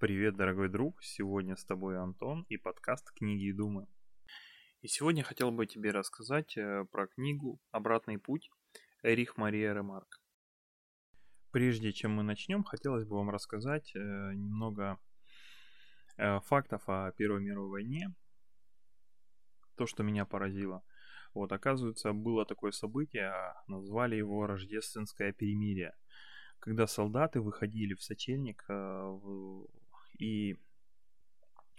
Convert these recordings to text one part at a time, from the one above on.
Привет, дорогой друг! Сегодня с тобой Антон и подкаст «Книги и думы». И сегодня хотел бы тебе рассказать э, про книгу «Обратный путь» Эрих Мария Ремарк. Прежде чем мы начнем, хотелось бы вам рассказать э, немного э, фактов о Первой мировой войне. То, что меня поразило. Вот, оказывается, было такое событие, назвали его «Рождественское перемирие», когда солдаты выходили в сочельник и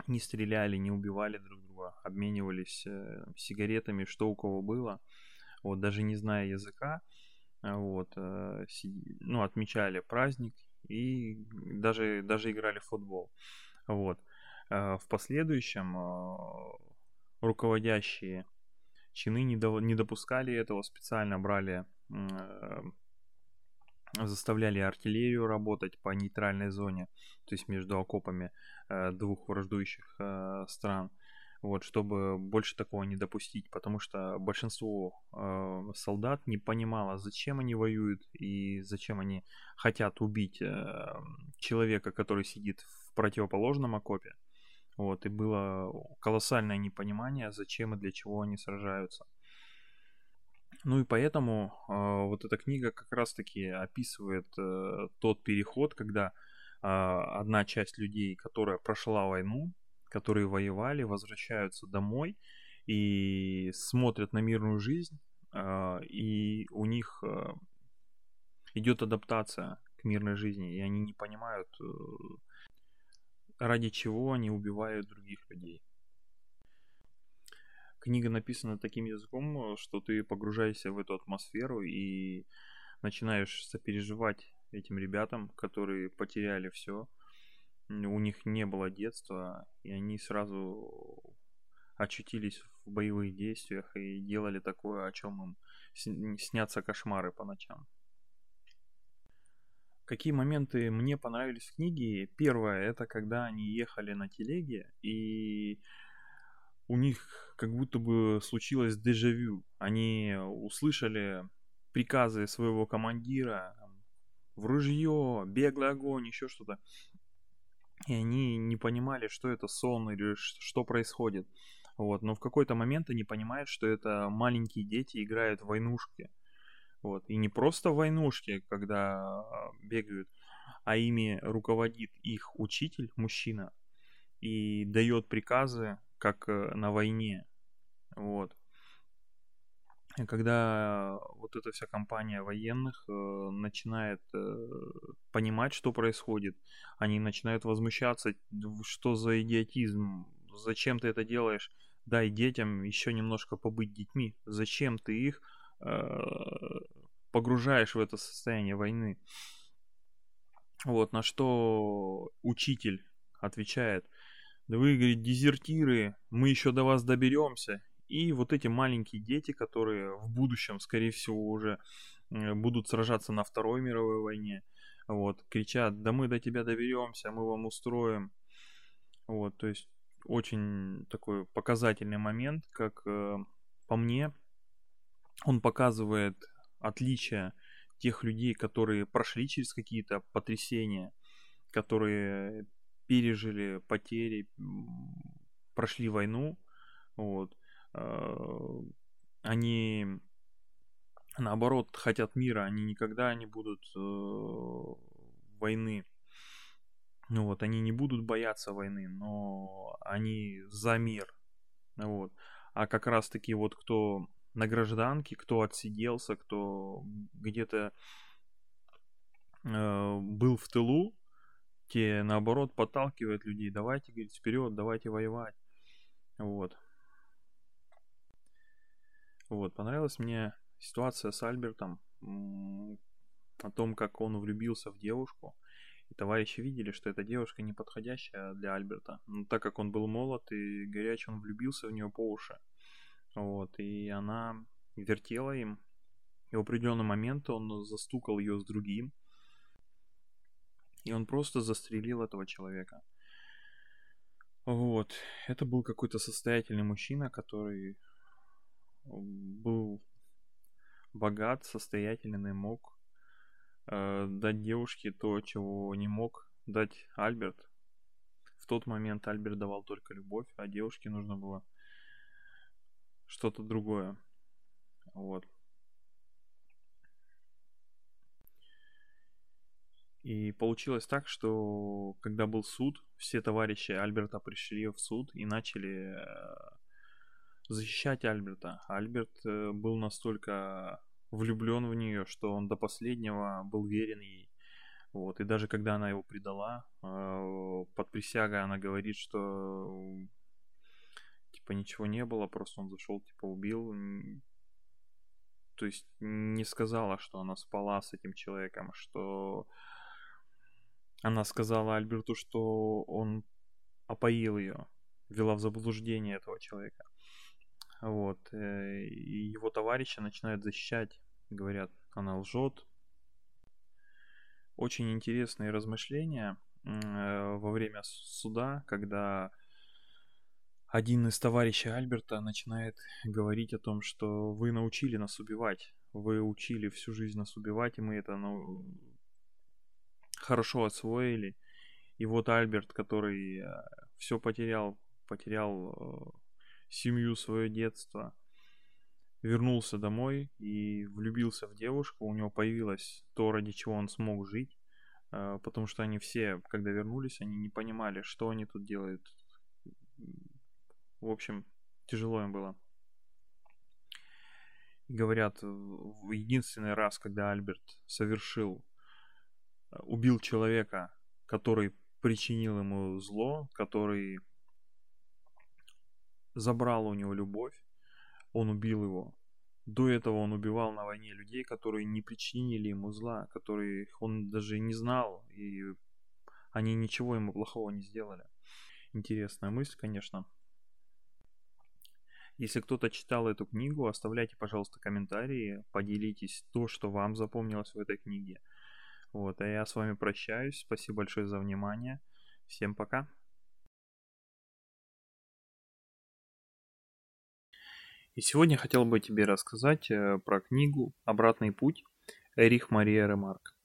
не стреляли, не убивали друг друга, обменивались э, сигаретами, что у кого было, вот, даже не зная языка, вот, э, ну, отмечали праздник и даже, даже играли в футбол, вот. Э, в последующем э, руководящие чины не, до, не допускали этого, специально брали э, заставляли артиллерию работать по нейтральной зоне, то есть между окопами э, двух враждующих э, стран, вот, чтобы больше такого не допустить, потому что большинство э, солдат не понимало, зачем они воюют и зачем они хотят убить э, человека, который сидит в противоположном окопе, вот, и было колоссальное непонимание, зачем и для чего они сражаются. Ну и поэтому э, вот эта книга как раз-таки описывает э, тот переход, когда э, одна часть людей, которая прошла войну, которые воевали, возвращаются домой и смотрят на мирную жизнь, э, и у них э, идет адаптация к мирной жизни, и они не понимают, э, ради чего они убивают других людей книга написана таким языком, что ты погружаешься в эту атмосферу и начинаешь сопереживать этим ребятам, которые потеряли все. У них не было детства, и они сразу очутились в боевых действиях и делали такое, о чем им снятся кошмары по ночам. Какие моменты мне понравились в книге? Первое, это когда они ехали на телеге, и у них как будто бы случилось дежавю. Они услышали приказы своего командира в ружье, беглый огонь, еще что-то. И они не понимали, что это сон или что происходит. Вот. Но в какой-то момент они понимают, что это маленькие дети играют в войнушки. Вот. И не просто в войнушки, когда бегают, а ими руководит их учитель, мужчина, и дает приказы как э, на войне. Вот. И когда вот эта вся компания военных э, начинает э, понимать, что происходит, они начинают возмущаться, что за идиотизм, зачем ты это делаешь, дай детям еще немножко побыть детьми, зачем ты их э, погружаешь в это состояние войны. Вот, на что учитель отвечает – да вы, говорит, дезертиры, мы еще до вас доберемся. И вот эти маленькие дети, которые в будущем, скорее всего, уже э, будут сражаться на Второй мировой войне, вот, кричат, да мы до тебя доберемся, мы вам устроим. Вот, то есть очень такой показательный момент, как э, по мне, он показывает отличие тех людей, которые прошли через какие-то потрясения, которые пережили потери, прошли войну, вот, а, они наоборот хотят мира, они никогда не будут э, войны. Ну вот, они не будут бояться войны, но они за мир. Вот. А как раз таки вот кто на гражданке, кто отсиделся, кто где-то э, был в тылу, те, наоборот, подталкивают людей. Давайте, говорит, вперед, давайте воевать. Вот. Вот, понравилась мне ситуация с Альбертом, о том, как он влюбился в девушку. И товарищи видели, что эта девушка не подходящая для Альберта. Но так как он был молод и горяч, он влюбился в нее по уши. Вот, и она вертела им. И в определенный момент он застукал ее с другим. И он просто застрелил этого человека. Вот. Это был какой-то состоятельный мужчина, который был богат, состоятельный, мог э, дать девушке то, чего не мог дать Альберт. тот момент Альберт давал только любовь, а девушке нужно было что-то другое. Вот. И получилось так, что когда был суд, все товарищи Альберта пришли в суд и начали э, защищать Альберта. Альберт э, был настолько влюблен в нее, что он до последнего был верен ей. Вот, и даже когда она его предала, э, под присягой она говорит, что типа ничего не было, просто он зашел, типа убил. То есть не сказала, что она спала с этим человеком, что она сказала Альберту, что он опоил ее, вела в заблуждение этого человека. Вот. Э, и его товарищи начинают защищать, говорят, она лжет. Очень интересные размышления э, во время суда, когда один из товарищей Альберта начинает говорить о том, что вы научили нас убивать, вы учили всю жизнь нас убивать, и мы это хорошо освоили. И вот Альберт, который э, все потерял, потерял семью, свое детство, вернулся домой и влюбился в девушку, у него появилось то, ради чего он смог жить, э, потому что они все, когда вернулись, они не понимали, что они тут делают. В общем, тяжело им было. Говорят, единственный раз, когда Альберт совершил, э, убил человека, который причинил ему зло, который забрал у него любовь, он убил его. До этого он убивал на войне людей, которые не причинили ему зла, которые он даже не знал, и они ничего ему плохого не сделали. Интересная мысль, конечно. Если кто-то читал эту книгу, оставляйте, пожалуйста, комментарии, поделитесь то, что вам запомнилось в этой книге. Вот, а я с вами прощаюсь. Спасибо большое за внимание. Всем пока. И сегодня хотел бы тебе рассказать э, про книгу «Обратный путь» Эрих Мария Ремарк.